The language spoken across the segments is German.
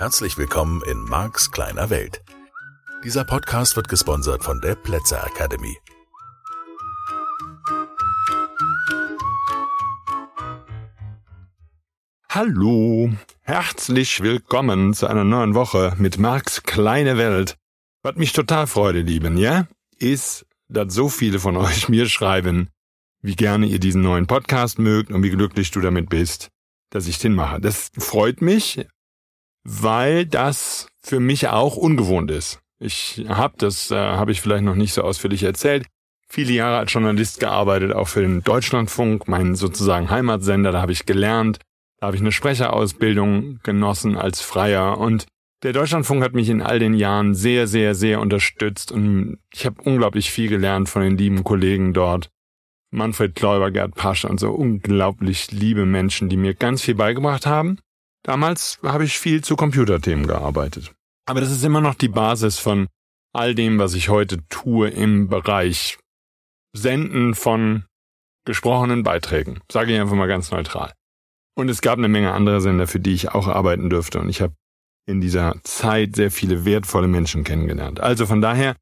Herzlich willkommen in Marks kleiner Welt. Dieser Podcast wird gesponsert von der Plätzer Academy. Hallo, herzlich willkommen zu einer neuen Woche mit Marks kleine Welt. Was mich total Freude lieben, ja, ist, dass so viele von euch mir schreiben, wie gerne ihr diesen neuen Podcast mögt und wie glücklich du damit bist, dass ich den mache. Das freut mich, weil das für mich auch ungewohnt ist. Ich habe das, äh, habe ich vielleicht noch nicht so ausführlich erzählt, viele Jahre als Journalist gearbeitet, auch für den Deutschlandfunk, meinen sozusagen Heimatsender, da habe ich gelernt, da habe ich eine Sprecherausbildung genossen als Freier und der Deutschlandfunk hat mich in all den Jahren sehr, sehr, sehr unterstützt und ich habe unglaublich viel gelernt von den lieben Kollegen dort. Manfred Kläuber, Gerd Pasch und so unglaublich liebe Menschen, die mir ganz viel beigebracht haben. Damals habe ich viel zu Computerthemen gearbeitet. Aber das ist immer noch die Basis von all dem, was ich heute tue im Bereich Senden von gesprochenen Beiträgen. Sage ich einfach mal ganz neutral. Und es gab eine Menge andere Sender, für die ich auch arbeiten dürfte. Und ich habe in dieser Zeit sehr viele wertvolle Menschen kennengelernt. Also von daher,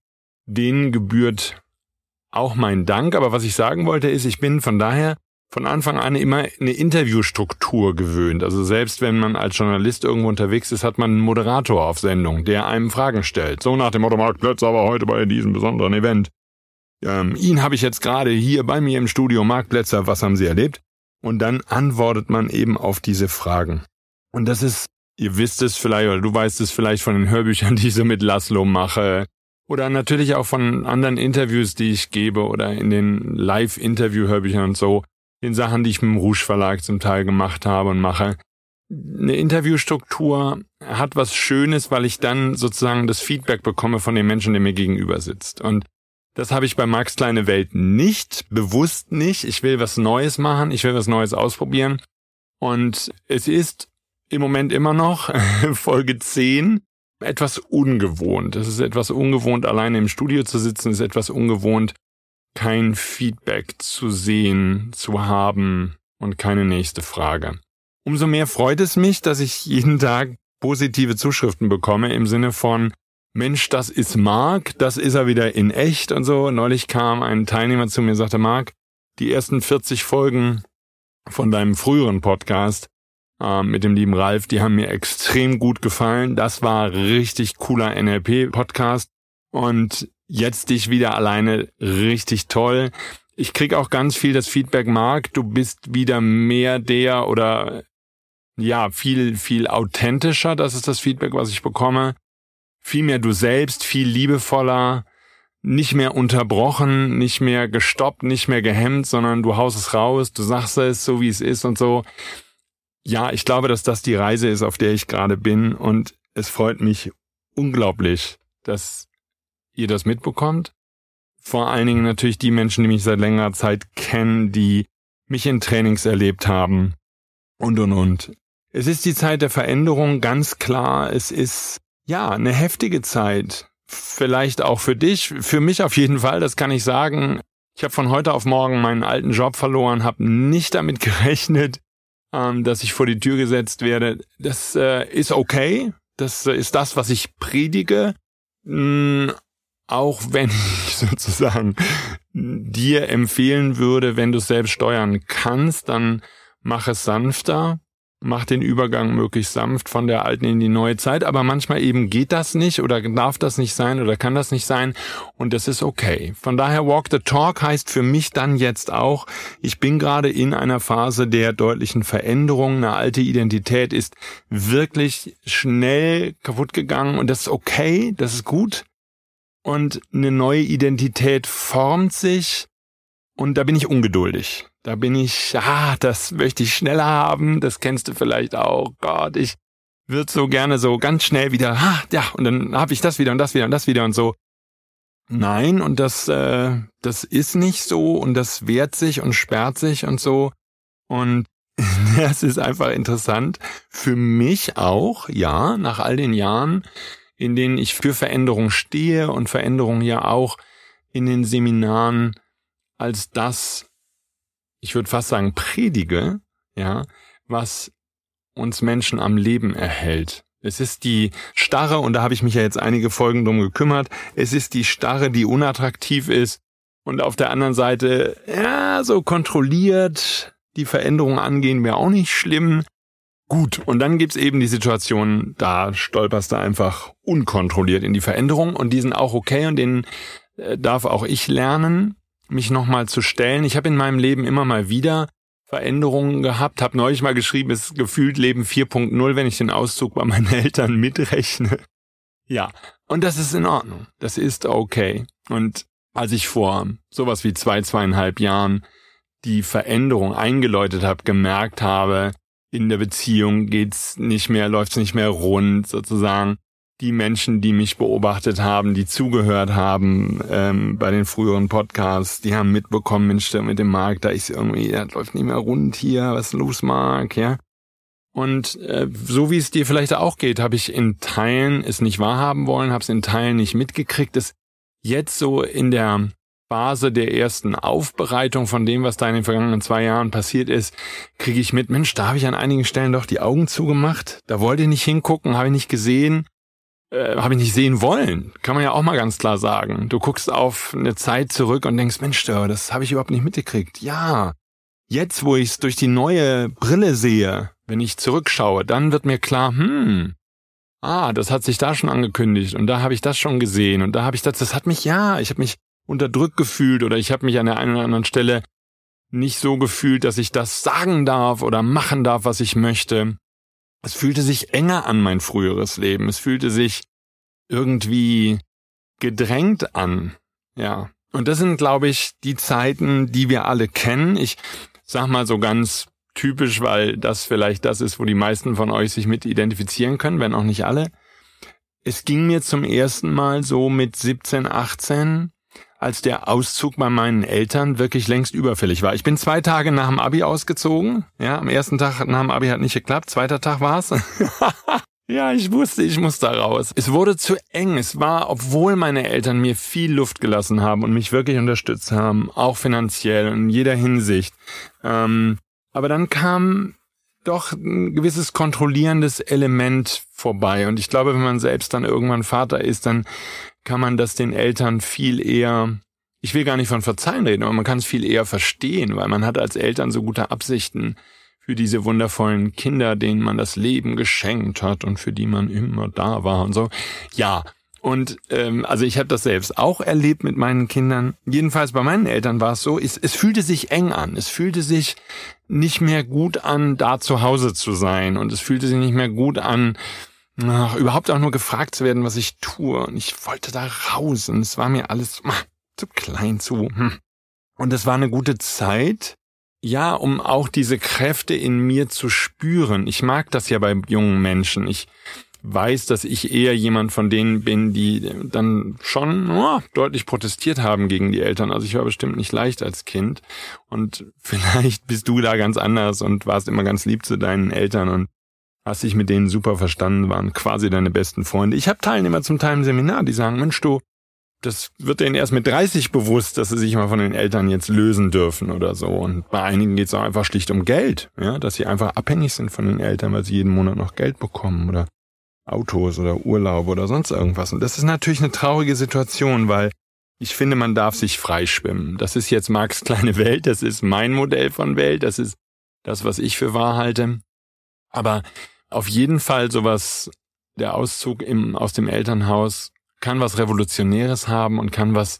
denen gebührt auch mein Dank. Aber was ich sagen wollte ist, ich bin von daher von Anfang an immer eine Interviewstruktur gewöhnt. Also selbst wenn man als Journalist irgendwo unterwegs ist, hat man einen Moderator auf Sendung, der einem Fragen stellt. So nach dem Motto, Mark Plötzer aber heute bei diesem besonderen Event. Ähm, ihn habe ich jetzt gerade hier bei mir im Studio, Mark Plätzer, was haben Sie erlebt? Und dann antwortet man eben auf diese Fragen. Und das ist, ihr wisst es vielleicht, oder du weißt es vielleicht von den Hörbüchern, die ich so mit Laszlo mache. Oder natürlich auch von anderen Interviews, die ich gebe oder in den Live-Interview-Hörbüchern und so den Sachen, die ich mit dem Rouge Verlag zum Teil gemacht habe und mache. Eine Interviewstruktur hat was Schönes, weil ich dann sozusagen das Feedback bekomme von dem Menschen, der mir gegenüber sitzt. Und das habe ich bei Max Kleine Welt nicht, bewusst nicht. Ich will was Neues machen, ich will was Neues ausprobieren. Und es ist im Moment immer noch Folge 10 etwas ungewohnt. Es ist etwas ungewohnt, alleine im Studio zu sitzen, es ist etwas ungewohnt, kein Feedback zu sehen, zu haben und keine nächste Frage. Umso mehr freut es mich, dass ich jeden Tag positive Zuschriften bekomme im Sinne von Mensch, das ist Mark, das ist er wieder in echt und so. Neulich kam ein Teilnehmer zu mir und sagte, Mark, die ersten 40 Folgen von deinem früheren Podcast äh, mit dem lieben Ralf, die haben mir extrem gut gefallen. Das war richtig cooler NLP-Podcast. Und jetzt dich wieder alleine richtig toll. Ich krieg auch ganz viel das Feedback, Mark, du bist wieder mehr der oder ja, viel, viel authentischer. Das ist das Feedback, was ich bekomme. Viel mehr du selbst, viel liebevoller, nicht mehr unterbrochen, nicht mehr gestoppt, nicht mehr gehemmt, sondern du haust es raus, du sagst es so, wie es ist und so. Ja, ich glaube, dass das die Reise ist, auf der ich gerade bin und es freut mich unglaublich, dass ihr das mitbekommt. Vor allen Dingen natürlich die Menschen, die mich seit längerer Zeit kennen, die mich in Trainings erlebt haben und und und. Es ist die Zeit der Veränderung, ganz klar. Es ist ja eine heftige Zeit. Vielleicht auch für dich, für mich auf jeden Fall, das kann ich sagen. Ich habe von heute auf morgen meinen alten Job verloren, habe nicht damit gerechnet, ähm, dass ich vor die Tür gesetzt werde. Das äh, ist okay. Das äh, ist das, was ich predige. Auch wenn ich sozusagen dir empfehlen würde, wenn du es selbst steuern kannst, dann mach es sanfter, mach den Übergang möglichst sanft von der alten in die neue Zeit, aber manchmal eben geht das nicht oder darf das nicht sein oder kann das nicht sein. Und das ist okay. Von daher Walk the Talk heißt für mich dann jetzt auch, ich bin gerade in einer Phase der deutlichen Veränderung, eine alte Identität ist wirklich schnell kaputt gegangen und das ist okay, das ist gut und eine neue Identität formt sich und da bin ich ungeduldig. Da bin ich, ah, das möchte ich schneller haben, das kennst du vielleicht auch. Gott, ich würde so gerne so ganz schnell wieder, ah, ja, und dann habe ich das wieder und das wieder und das wieder und so. Nein, und das, äh, das ist nicht so und das wehrt sich und sperrt sich und so. Und es ist einfach interessant. Für mich auch, ja, nach all den Jahren in denen ich für Veränderung stehe und Veränderung ja auch in den Seminaren als das, ich würde fast sagen, predige, ja, was uns Menschen am Leben erhält. Es ist die Starre, und da habe ich mich ja jetzt einige Folgen drum gekümmert, es ist die Starre, die unattraktiv ist und auf der anderen Seite, ja, so kontrolliert die Veränderung angehen wäre auch nicht schlimm. Gut, und dann gibt's eben die Situation, da stolperst du einfach unkontrolliert in die Veränderung und die sind auch okay und denen äh, darf auch ich lernen, mich nochmal zu stellen. Ich habe in meinem Leben immer mal wieder Veränderungen gehabt, habe neulich mal geschrieben, es ist gefühlt Leben 4.0, wenn ich den Auszug bei meinen Eltern mitrechne. Ja, und das ist in Ordnung. Das ist okay. Und als ich vor sowas wie zwei, zweieinhalb Jahren die Veränderung eingeläutet habe, gemerkt habe, in der Beziehung geht's nicht mehr, läuft's nicht mehr rund, sozusagen. Die Menschen, die mich beobachtet haben, die zugehört haben ähm, bei den früheren Podcasts, die haben mitbekommen, Mensch, mit dem Markt, da ist irgendwie, das läuft nicht mehr rund hier, was ist los, Marc, ja. Und äh, so wie es dir vielleicht auch geht, habe ich in Teilen es nicht wahrhaben wollen, habe es in Teilen nicht mitgekriegt. Es jetzt so in der Phase der ersten Aufbereitung von dem, was da in den vergangenen zwei Jahren passiert ist, kriege ich mit, Mensch, da habe ich an einigen Stellen doch die Augen zugemacht. Da wollte ich nicht hingucken, habe ich nicht gesehen, äh, habe ich nicht sehen wollen. Kann man ja auch mal ganz klar sagen. Du guckst auf eine Zeit zurück und denkst, Mensch, das habe ich überhaupt nicht mitgekriegt. Ja, jetzt, wo ich es durch die neue Brille sehe, wenn ich zurückschaue, dann wird mir klar, hm, ah, das hat sich da schon angekündigt und da habe ich das schon gesehen und da habe ich das, das hat mich, ja, ich habe mich unterdrückt gefühlt oder ich habe mich an der einen oder anderen Stelle nicht so gefühlt, dass ich das sagen darf oder machen darf, was ich möchte. Es fühlte sich enger an mein früheres Leben. Es fühlte sich irgendwie gedrängt an. Ja. Und das sind, glaube ich, die Zeiten, die wir alle kennen. Ich sag mal so ganz typisch, weil das vielleicht das ist, wo die meisten von euch sich mit identifizieren können, wenn auch nicht alle. Es ging mir zum ersten Mal so mit 17, 18 als der Auszug bei meinen Eltern wirklich längst überfällig war. Ich bin zwei Tage nach dem Abi ausgezogen. Ja, am ersten Tag nach dem Abi hat nicht geklappt. Zweiter Tag war's. ja, ich wusste, ich muss da raus. Es wurde zu eng. Es war, obwohl meine Eltern mir viel Luft gelassen haben und mich wirklich unterstützt haben, auch finanziell in jeder Hinsicht. Ähm, aber dann kam doch ein gewisses kontrollierendes Element vorbei. Und ich glaube, wenn man selbst dann irgendwann Vater ist, dann kann man das den Eltern viel eher, ich will gar nicht von Verzeihen reden, aber man kann es viel eher verstehen, weil man hat als Eltern so gute Absichten für diese wundervollen Kinder, denen man das Leben geschenkt hat und für die man immer da war und so. Ja, und ähm, also ich habe das selbst auch erlebt mit meinen Kindern. Jedenfalls bei meinen Eltern war es so, es, es fühlte sich eng an. Es fühlte sich nicht mehr gut an, da zu Hause zu sein. Und es fühlte sich nicht mehr gut an, ach, überhaupt auch nur gefragt zu werden, was ich tue. Und ich wollte da raus und es war mir alles ach, zu klein zu. Hm. Und es war eine gute Zeit, ja, um auch diese Kräfte in mir zu spüren. Ich mag das ja bei jungen Menschen. Ich weiß, dass ich eher jemand von denen bin, die dann schon oh, deutlich protestiert haben gegen die Eltern. Also ich war bestimmt nicht leicht als Kind. Und vielleicht bist du da ganz anders und warst immer ganz lieb zu deinen Eltern und hast dich mit denen super verstanden, waren quasi deine besten Freunde. Ich habe Teilnehmer zum Teil im Seminar, die sagen, Mensch, du, das wird denen erst mit 30 bewusst, dass sie sich mal von den Eltern jetzt lösen dürfen oder so. Und bei einigen geht es auch einfach schlicht um Geld, ja, dass sie einfach abhängig sind von den Eltern, weil sie jeden Monat noch Geld bekommen oder Autos oder Urlaub oder sonst irgendwas. Und das ist natürlich eine traurige Situation, weil ich finde, man darf sich freischwimmen. Das ist jetzt Marx kleine Welt, das ist mein Modell von Welt, das ist das, was ich für wahr halte. Aber auf jeden Fall sowas, der Auszug im, aus dem Elternhaus kann was Revolutionäres haben und kann was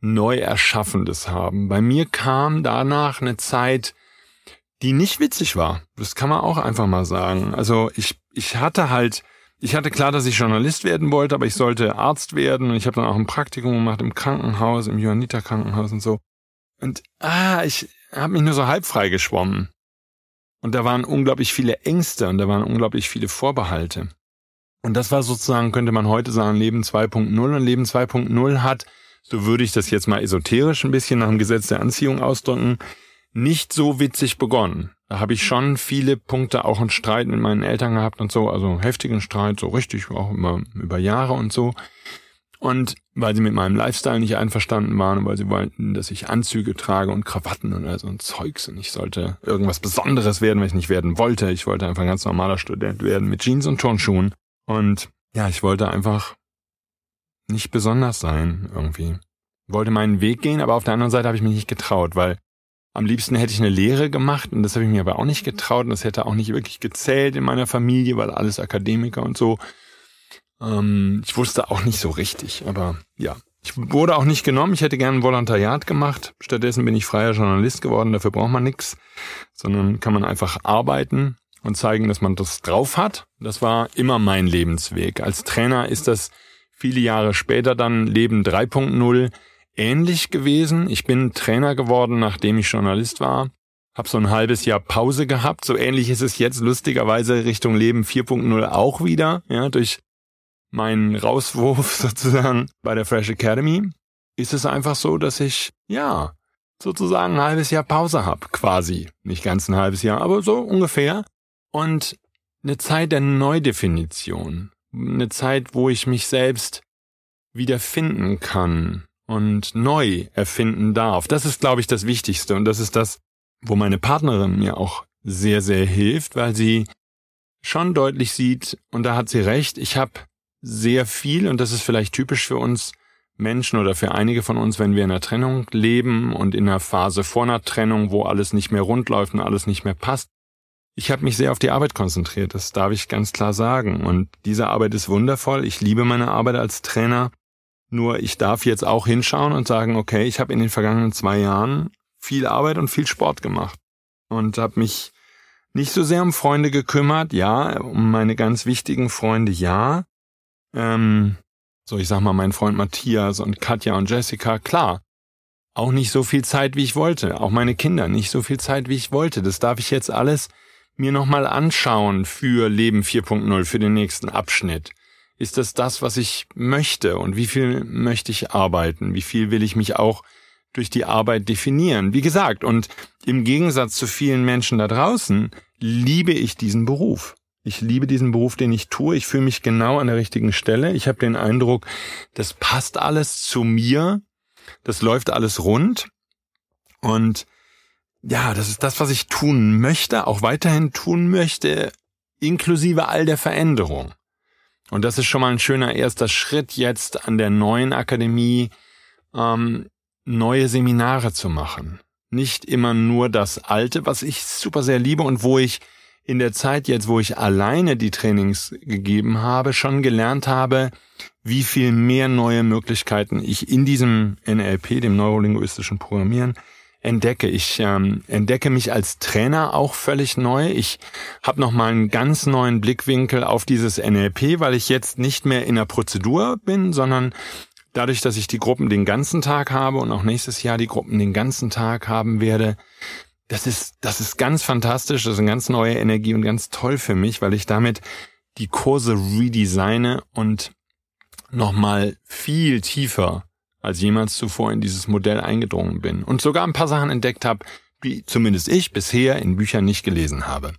neu Erschaffendes haben. Bei mir kam danach eine Zeit, die nicht witzig war. Das kann man auch einfach mal sagen. Also ich, ich hatte halt, ich hatte klar, dass ich Journalist werden wollte, aber ich sollte Arzt werden und ich habe dann auch ein Praktikum gemacht im Krankenhaus, im Johanniter Krankenhaus und so. Und ah, ich habe mich nur so halb frei geschwommen. Und da waren unglaublich viele Ängste und da waren unglaublich viele Vorbehalte. Und das war sozusagen, könnte man heute sagen, Leben 2.0. Und Leben 2.0 hat, so würde ich das jetzt mal esoterisch ein bisschen nach dem Gesetz der Anziehung ausdrücken, nicht so witzig begonnen. Da habe ich schon viele Punkte, auch einen Streit mit meinen Eltern gehabt und so, also heftigen Streit, so richtig, auch immer über Jahre und so. Und weil sie mit meinem Lifestyle nicht einverstanden waren und weil sie wollten, dass ich Anzüge trage und Krawatten und all so ein Zeugs und ich sollte irgendwas Besonderes werden, was ich nicht werden wollte. Ich wollte einfach ein ganz normaler Student werden mit Jeans und Turnschuhen. Und ja, ich wollte einfach nicht besonders sein irgendwie. Wollte meinen Weg gehen, aber auf der anderen Seite habe ich mich nicht getraut, weil am liebsten hätte ich eine Lehre gemacht und das habe ich mir aber auch nicht getraut und das hätte auch nicht wirklich gezählt in meiner Familie, weil alles Akademiker und so. Ähm, ich wusste auch nicht so richtig, aber ja. Ich wurde auch nicht genommen. Ich hätte gerne ein Volontariat gemacht. Stattdessen bin ich freier Journalist geworden. Dafür braucht man nichts, sondern kann man einfach arbeiten und zeigen, dass man das drauf hat. Das war immer mein Lebensweg. Als Trainer ist das viele Jahre später dann Leben 3.0 ähnlich gewesen. Ich bin Trainer geworden, nachdem ich Journalist war. Hab so ein halbes Jahr Pause gehabt. So ähnlich ist es jetzt lustigerweise Richtung Leben 4.0 auch wieder. Ja, durch meinen Rauswurf sozusagen bei der Fresh Academy ist es einfach so, dass ich, ja, sozusagen ein halbes Jahr Pause hab, quasi. Nicht ganz ein halbes Jahr, aber so ungefähr. Und eine Zeit der Neudefinition. Eine Zeit, wo ich mich selbst wieder finden kann und neu erfinden darf. Das ist, glaube ich, das Wichtigste. Und das ist das, wo meine Partnerin mir auch sehr, sehr hilft, weil sie schon deutlich sieht, und da hat sie recht, ich habe sehr viel, und das ist vielleicht typisch für uns Menschen oder für einige von uns, wenn wir in einer Trennung leben und in einer Phase vor einer Trennung, wo alles nicht mehr rund läuft und alles nicht mehr passt, ich habe mich sehr auf die Arbeit konzentriert, das darf ich ganz klar sagen. Und diese Arbeit ist wundervoll. Ich liebe meine Arbeit als Trainer. Nur ich darf jetzt auch hinschauen und sagen, okay, ich habe in den vergangenen zwei Jahren viel Arbeit und viel Sport gemacht und habe mich nicht so sehr um Freunde gekümmert, ja, um meine ganz wichtigen Freunde, ja. Ähm, so, ich sag mal, mein Freund Matthias und Katja und Jessica, klar. Auch nicht so viel Zeit, wie ich wollte. Auch meine Kinder nicht so viel Zeit, wie ich wollte. Das darf ich jetzt alles mir nochmal anschauen für Leben 4.0, für den nächsten Abschnitt? Ist das das, was ich möchte? Und wie viel möchte ich arbeiten? Wie viel will ich mich auch durch die Arbeit definieren? Wie gesagt, und im Gegensatz zu vielen Menschen da draußen, liebe ich diesen Beruf. Ich liebe diesen Beruf, den ich tue. Ich fühle mich genau an der richtigen Stelle. Ich habe den Eindruck, das passt alles zu mir. Das läuft alles rund. Und ja, das ist das, was ich tun möchte, auch weiterhin tun möchte, inklusive all der Veränderung. Und das ist schon mal ein schöner erster Schritt jetzt an der neuen Akademie, ähm, neue Seminare zu machen. Nicht immer nur das Alte, was ich super sehr liebe und wo ich in der Zeit jetzt, wo ich alleine die Trainings gegeben habe, schon gelernt habe, wie viel mehr neue Möglichkeiten ich in diesem NLP, dem neurolinguistischen Programmieren, entdecke. Ich ähm, entdecke mich als Trainer auch völlig neu. Ich habe nochmal einen ganz neuen Blickwinkel auf dieses NLP, weil ich jetzt nicht mehr in der Prozedur bin, sondern dadurch, dass ich die Gruppen den ganzen Tag habe und auch nächstes Jahr die Gruppen den ganzen Tag haben werde, das ist, das ist ganz fantastisch, das ist eine ganz neue Energie und ganz toll für mich, weil ich damit die Kurse redesigne und nochmal viel tiefer als jemals zuvor in dieses Modell eingedrungen bin und sogar ein paar Sachen entdeckt habe, die zumindest ich bisher in Büchern nicht gelesen habe.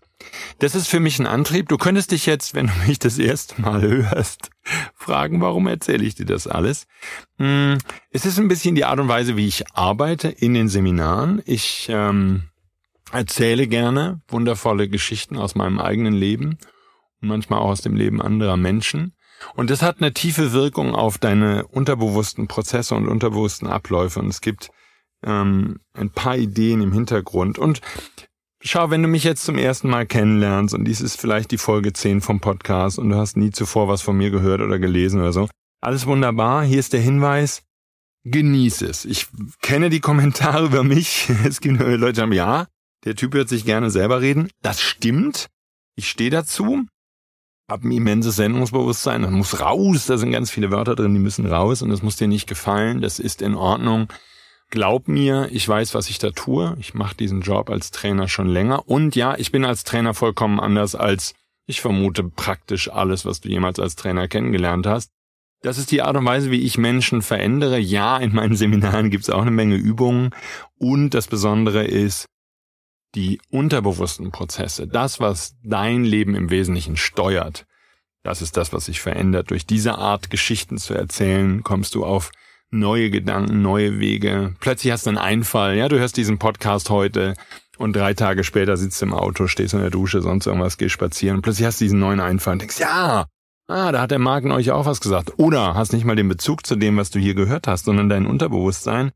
Das ist für mich ein Antrieb. Du könntest dich jetzt, wenn du mich das erste Mal hörst, fragen, warum erzähle ich dir das alles? Hm, es ist ein bisschen die Art und Weise, wie ich arbeite in den Seminaren. Ich ähm, erzähle gerne wundervolle Geschichten aus meinem eigenen Leben und manchmal auch aus dem Leben anderer Menschen. Und das hat eine tiefe Wirkung auf deine unterbewussten Prozesse und unterbewussten Abläufe. Und es gibt ähm, ein paar Ideen im Hintergrund. Und schau, wenn du mich jetzt zum ersten Mal kennenlernst und dies ist vielleicht die Folge 10 vom Podcast und du hast nie zuvor was von mir gehört oder gelesen oder so. Alles wunderbar. Hier ist der Hinweis. Genieß es. Ich kenne die Kommentare über mich. Es gibt Leute, die sagen, ja, der Typ hört sich gerne selber reden. Das stimmt. Ich stehe dazu habe ein immenses Sendungsbewusstsein, das muss raus, da sind ganz viele Wörter drin, die müssen raus und das muss dir nicht gefallen, das ist in Ordnung. Glaub mir, ich weiß, was ich da tue. Ich mache diesen Job als Trainer schon länger. Und ja, ich bin als Trainer vollkommen anders als, ich vermute, praktisch alles, was du jemals als Trainer kennengelernt hast. Das ist die Art und Weise, wie ich Menschen verändere. Ja, in meinen Seminaren gibt's auch eine Menge Übungen. Und das Besondere ist, die unterbewussten Prozesse, das, was dein Leben im Wesentlichen steuert, das ist das, was sich verändert. Durch diese Art Geschichten zu erzählen, kommst du auf neue Gedanken, neue Wege. Plötzlich hast du einen Einfall, ja, du hörst diesen Podcast heute und drei Tage später sitzt du im Auto, stehst in der Dusche, sonst irgendwas, gehst spazieren plötzlich hast du diesen neuen Einfall und denkst, ja, Ah, da hat der Marken euch auch was gesagt. Oder hast nicht mal den Bezug zu dem, was du hier gehört hast, sondern dein Unterbewusstsein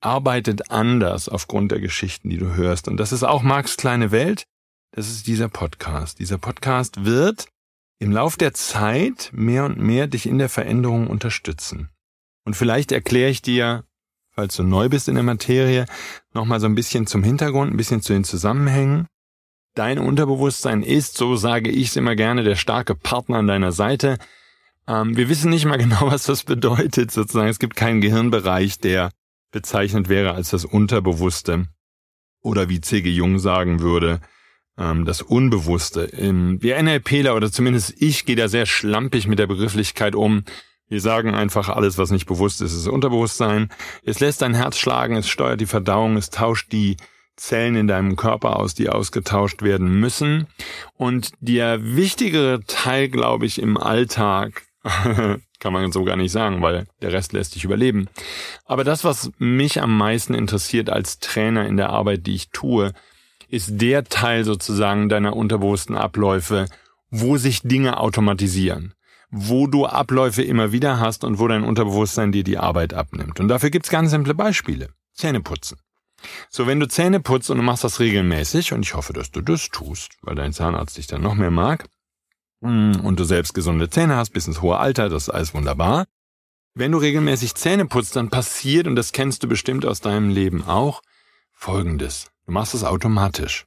arbeitet anders aufgrund der Geschichten, die du hörst. Und das ist auch Marks kleine Welt. Das ist dieser Podcast. Dieser Podcast wird im Lauf der Zeit mehr und mehr dich in der Veränderung unterstützen. Und vielleicht erkläre ich dir, falls du neu bist in der Materie, nochmal so ein bisschen zum Hintergrund, ein bisschen zu den Zusammenhängen. Dein Unterbewusstsein ist, so sage ich es immer gerne, der starke Partner an deiner Seite. Ähm, wir wissen nicht mal genau, was das bedeutet, sozusagen. Es gibt keinen Gehirnbereich, der bezeichnet wäre als das Unterbewusste. Oder wie C.G. Jung sagen würde, ähm, das Unbewusste. Wir NLPler oder zumindest ich gehe da sehr schlampig mit der Begrifflichkeit um. Wir sagen einfach, alles, was nicht bewusst ist, ist Unterbewusstsein. Es lässt dein Herz schlagen, es steuert die Verdauung, es tauscht die Zellen in deinem Körper aus, die ausgetauscht werden müssen. Und der wichtigere Teil, glaube ich, im Alltag, kann man so gar nicht sagen, weil der Rest lässt dich überleben. Aber das, was mich am meisten interessiert als Trainer in der Arbeit, die ich tue, ist der Teil sozusagen deiner unterbewussten Abläufe, wo sich Dinge automatisieren wo du Abläufe immer wieder hast und wo dein Unterbewusstsein dir die Arbeit abnimmt. Und dafür gibt's ganz simple Beispiele. Zähne putzen. So, wenn du Zähne putzt und du machst das regelmäßig, und ich hoffe, dass du das tust, weil dein Zahnarzt dich dann noch mehr mag, und du selbst gesunde Zähne hast bis ins hohe Alter, das ist alles wunderbar. Wenn du regelmäßig Zähne putzt, dann passiert, und das kennst du bestimmt aus deinem Leben auch, folgendes. Du machst es automatisch.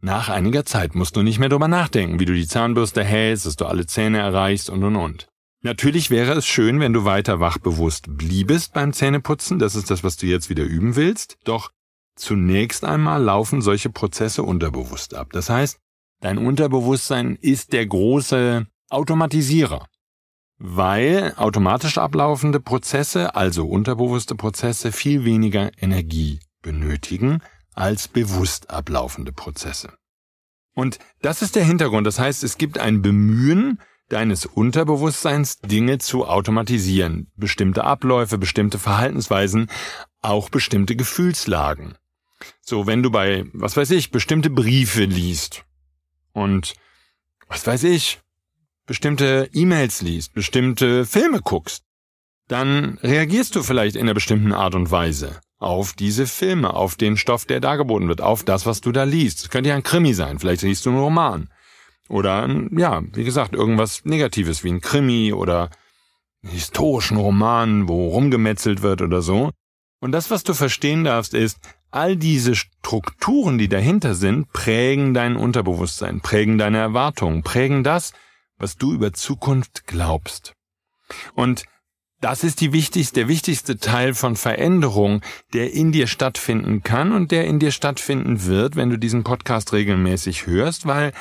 Nach einiger Zeit musst du nicht mehr drüber nachdenken, wie du die Zahnbürste hältst, dass du alle Zähne erreichst und und und. Natürlich wäre es schön, wenn du weiter wachbewusst bliebest beim Zähneputzen, das ist das, was du jetzt wieder üben willst, doch zunächst einmal laufen solche Prozesse unterbewusst ab. Das heißt, dein Unterbewusstsein ist der große Automatisierer, weil automatisch ablaufende Prozesse, also unterbewusste Prozesse, viel weniger Energie benötigen als bewusst ablaufende Prozesse. Und das ist der Hintergrund. Das heißt, es gibt ein Bemühen, deines Unterbewusstseins Dinge zu automatisieren, bestimmte Abläufe, bestimmte Verhaltensweisen, auch bestimmte Gefühlslagen. So, wenn du bei, was weiß ich, bestimmte Briefe liest und, was weiß ich, bestimmte E-Mails liest, bestimmte Filme guckst, dann reagierst du vielleicht in einer bestimmten Art und Weise auf diese Filme, auf den Stoff, der dargeboten wird, auf das, was du da liest. Es könnte ja ein Krimi sein, vielleicht liest du einen Roman. Oder, ja, wie gesagt, irgendwas Negatives wie ein Krimi oder einen historischen Roman, wo rumgemetzelt wird oder so. Und das, was du verstehen darfst, ist, all diese Strukturen, die dahinter sind, prägen dein Unterbewusstsein, prägen deine Erwartungen, prägen das, was du über Zukunft glaubst. Und das ist die wichtigste, der wichtigste Teil von Veränderung, der in dir stattfinden kann und der in dir stattfinden wird, wenn du diesen Podcast regelmäßig hörst, weil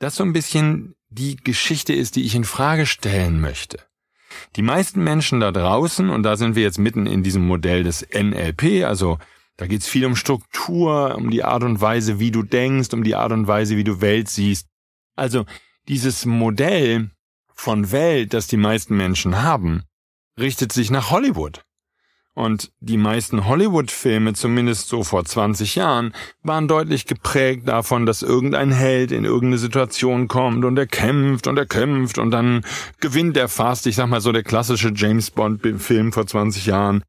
das so ein bisschen die Geschichte ist, die ich in Frage stellen möchte. Die meisten Menschen da draußen, und da sind wir jetzt mitten in diesem Modell des NLP, also da geht es viel um Struktur, um die Art und Weise, wie du denkst, um die Art und Weise, wie du Welt siehst. Also dieses Modell von Welt, das die meisten Menschen haben, richtet sich nach Hollywood. Und die meisten Hollywood-Filme, zumindest so vor 20 Jahren, waren deutlich geprägt davon, dass irgendein Held in irgendeine Situation kommt und er kämpft und er kämpft und dann gewinnt er fast. Ich sag mal so der klassische James Bond-Film vor 20 Jahren.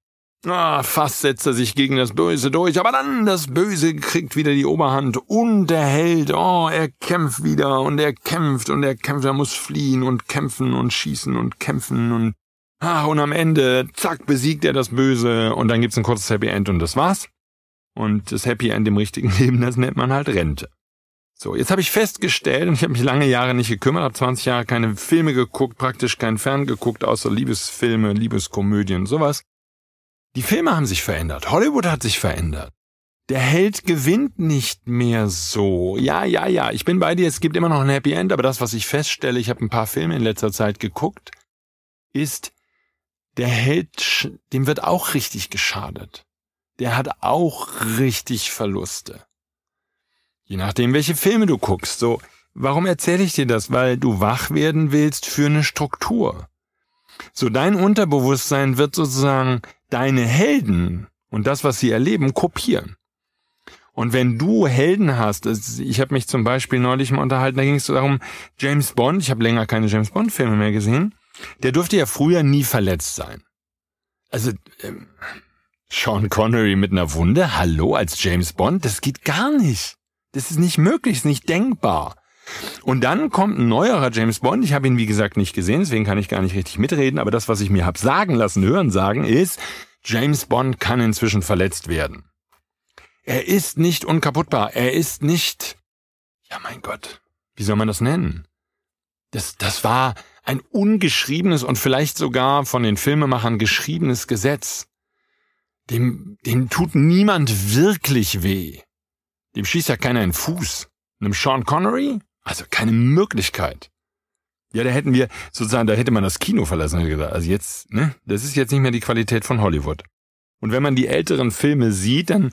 Ah, fast setzt er sich gegen das Böse durch, aber dann das Böse kriegt wieder die Oberhand und der Held, oh, er kämpft wieder und er kämpft und er kämpft, er muss fliehen und kämpfen und schießen und kämpfen und Ah, und am Ende, zack, besiegt er das Böse und dann gibt's ein kurzes Happy End und das war's. Und das Happy End im richtigen Leben, das nennt man halt Rente. So, jetzt habe ich festgestellt, und ich habe mich lange Jahre nicht gekümmert, habe 20 Jahre keine Filme geguckt, praktisch kein Fern geguckt, außer Liebesfilme, Liebeskomödien, sowas. Die Filme haben sich verändert. Hollywood hat sich verändert. Der Held gewinnt nicht mehr so. Ja, ja, ja, ich bin bei dir, es gibt immer noch ein Happy End, aber das, was ich feststelle, ich habe ein paar Filme in letzter Zeit geguckt, ist, der Held, dem wird auch richtig geschadet. Der hat auch richtig Verluste. Je nachdem, welche Filme du guckst. So, warum erzähle ich dir das? Weil du wach werden willst für eine Struktur. So, dein Unterbewusstsein wird sozusagen deine Helden und das, was sie erleben, kopieren. Und wenn du Helden hast, ich habe mich zum Beispiel neulich mal unterhalten, da ging es darum, James Bond, ich habe länger keine James Bond-Filme mehr gesehen, der durfte ja früher nie verletzt sein. Also ähm, Sean Connery mit einer Wunde, hallo als James Bond, das geht gar nicht. Das ist nicht möglich, ist nicht denkbar. Und dann kommt ein neuerer James Bond. Ich habe ihn, wie gesagt, nicht gesehen, deswegen kann ich gar nicht richtig mitreden. Aber das, was ich mir hab sagen lassen, hören sagen, ist, James Bond kann inzwischen verletzt werden. Er ist nicht unkaputtbar. Er ist nicht, ja mein Gott, wie soll man das nennen? Das, das war ein ungeschriebenes und vielleicht sogar von den Filmemachern geschriebenes Gesetz. Dem, dem tut niemand wirklich weh. Dem schießt ja keiner in den Fuß. Einem Sean Connery? Also keine Möglichkeit. Ja, da hätten wir sozusagen, da hätte man das Kino verlassen. Also jetzt, ne, das ist jetzt nicht mehr die Qualität von Hollywood. Und wenn man die älteren Filme sieht, dann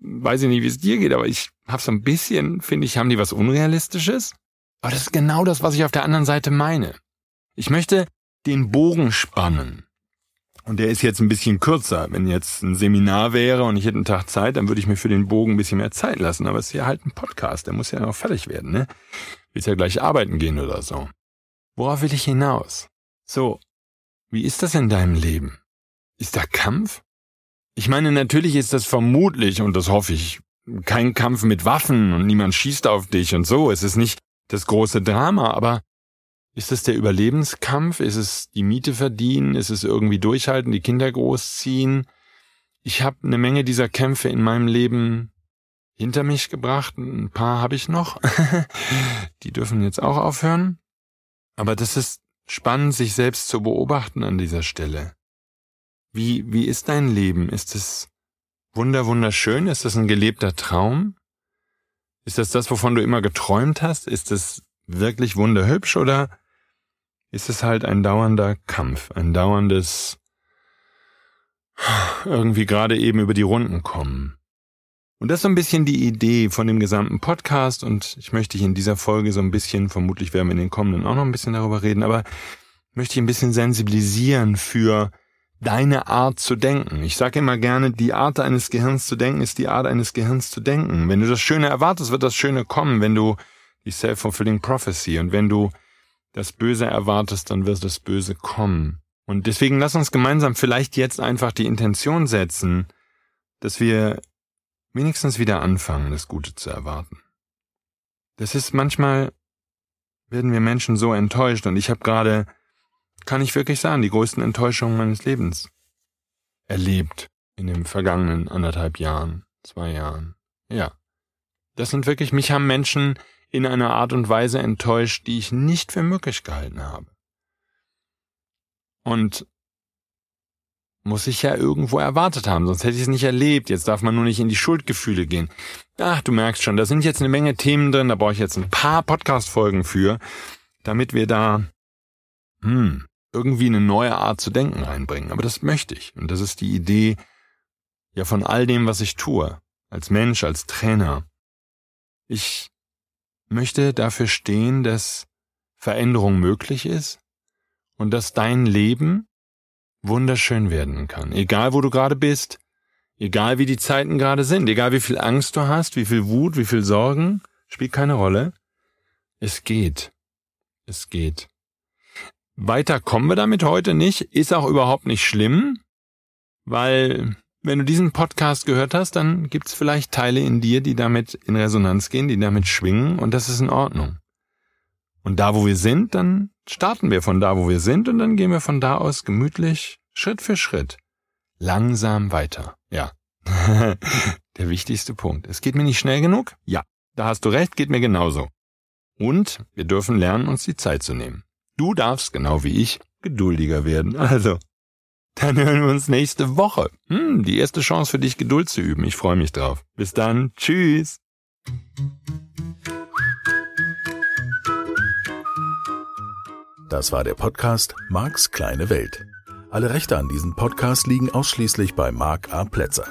weiß ich nicht, wie es dir geht, aber ich habe so ein bisschen, finde ich, haben die was Unrealistisches. Aber das ist genau das, was ich auf der anderen Seite meine. Ich möchte den Bogen spannen. Und der ist jetzt ein bisschen kürzer. Wenn jetzt ein Seminar wäre und ich hätte einen Tag Zeit, dann würde ich mir für den Bogen ein bisschen mehr Zeit lassen. Aber es ist ja halt ein Podcast, der muss ja noch fertig werden, ne? Willst ja gleich arbeiten gehen oder so. Worauf will ich hinaus? So, wie ist das in deinem Leben? Ist da Kampf? Ich meine, natürlich ist das vermutlich, und das hoffe ich, kein Kampf mit Waffen und niemand schießt auf dich und so. Es ist nicht das große Drama, aber ist es der Überlebenskampf? Ist es die Miete verdienen? Ist es irgendwie durchhalten, die Kinder großziehen? Ich habe eine Menge dieser Kämpfe in meinem Leben hinter mich gebracht. Ein paar habe ich noch. die dürfen jetzt auch aufhören. Aber das ist spannend, sich selbst zu beobachten an dieser Stelle. Wie, wie ist dein Leben? Ist es wunder, wunderschön? Ist das ein gelebter Traum? Ist das das, wovon du immer geträumt hast? Ist es wirklich wunderhübsch oder ist es halt ein dauernder Kampf, ein dauerndes irgendwie gerade eben über die Runden kommen. Und das ist so ein bisschen die Idee von dem gesamten Podcast und ich möchte dich in dieser Folge so ein bisschen, vermutlich werden wir in den kommenden auch noch ein bisschen darüber reden, aber möchte ich ein bisschen sensibilisieren für deine Art zu denken. Ich sage immer gerne, die Art eines Gehirns zu denken ist die Art eines Gehirns zu denken. Wenn du das Schöne erwartest, wird das Schöne kommen, wenn du die Self-Fulfilling Prophecy und wenn du das Böse erwartest, dann wird das Böse kommen. Und deswegen lass uns gemeinsam vielleicht jetzt einfach die Intention setzen, dass wir wenigstens wieder anfangen, das Gute zu erwarten. Das ist manchmal, werden wir Menschen so enttäuscht und ich habe gerade, kann ich wirklich sagen, die größten Enttäuschungen meines Lebens erlebt in den vergangenen anderthalb Jahren, zwei Jahren. Ja. Das sind wirklich, mich haben Menschen in einer Art und Weise enttäuscht, die ich nicht für möglich gehalten habe. Und muss ich ja irgendwo erwartet haben, sonst hätte ich es nicht erlebt. Jetzt darf man nur nicht in die Schuldgefühle gehen. Ach, du merkst schon, da sind jetzt eine Menge Themen drin, da brauche ich jetzt ein paar Podcast-Folgen für, damit wir da hm, irgendwie eine neue Art zu denken reinbringen. Aber das möchte ich. Und das ist die Idee ja von all dem, was ich tue. Als Mensch, als Trainer. Ich möchte dafür stehen, dass Veränderung möglich ist und dass dein Leben wunderschön werden kann. Egal wo du gerade bist, egal wie die Zeiten gerade sind, egal wie viel Angst du hast, wie viel Wut, wie viel Sorgen, spielt keine Rolle. Es geht. Es geht. Weiter kommen wir damit heute nicht, ist auch überhaupt nicht schlimm, weil wenn du diesen Podcast gehört hast, dann gibt's vielleicht Teile in dir, die damit in Resonanz gehen, die damit schwingen und das ist in Ordnung. Und da, wo wir sind, dann starten wir von da, wo wir sind und dann gehen wir von da aus gemütlich, Schritt für Schritt, langsam weiter. Ja. Der wichtigste Punkt. Es geht mir nicht schnell genug? Ja. Da hast du recht, geht mir genauso. Und wir dürfen lernen, uns die Zeit zu nehmen. Du darfst, genau wie ich, geduldiger werden. Also, dann hören wir uns nächste Woche. Hm, die erste Chance für dich, Geduld zu üben. Ich freue mich drauf. Bis dann. Tschüss. Das war der Podcast Marks kleine Welt. Alle Rechte an diesem Podcast liegen ausschließlich bei Mark A. Plätzer.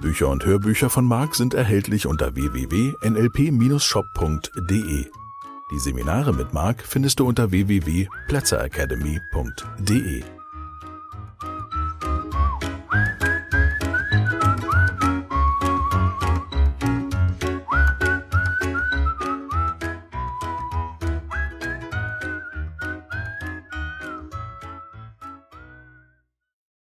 Bücher und Hörbücher von Mark sind erhältlich unter www.nlp-shop.de. Die Seminare mit Mark findest du unter www.plätzeracademy.de.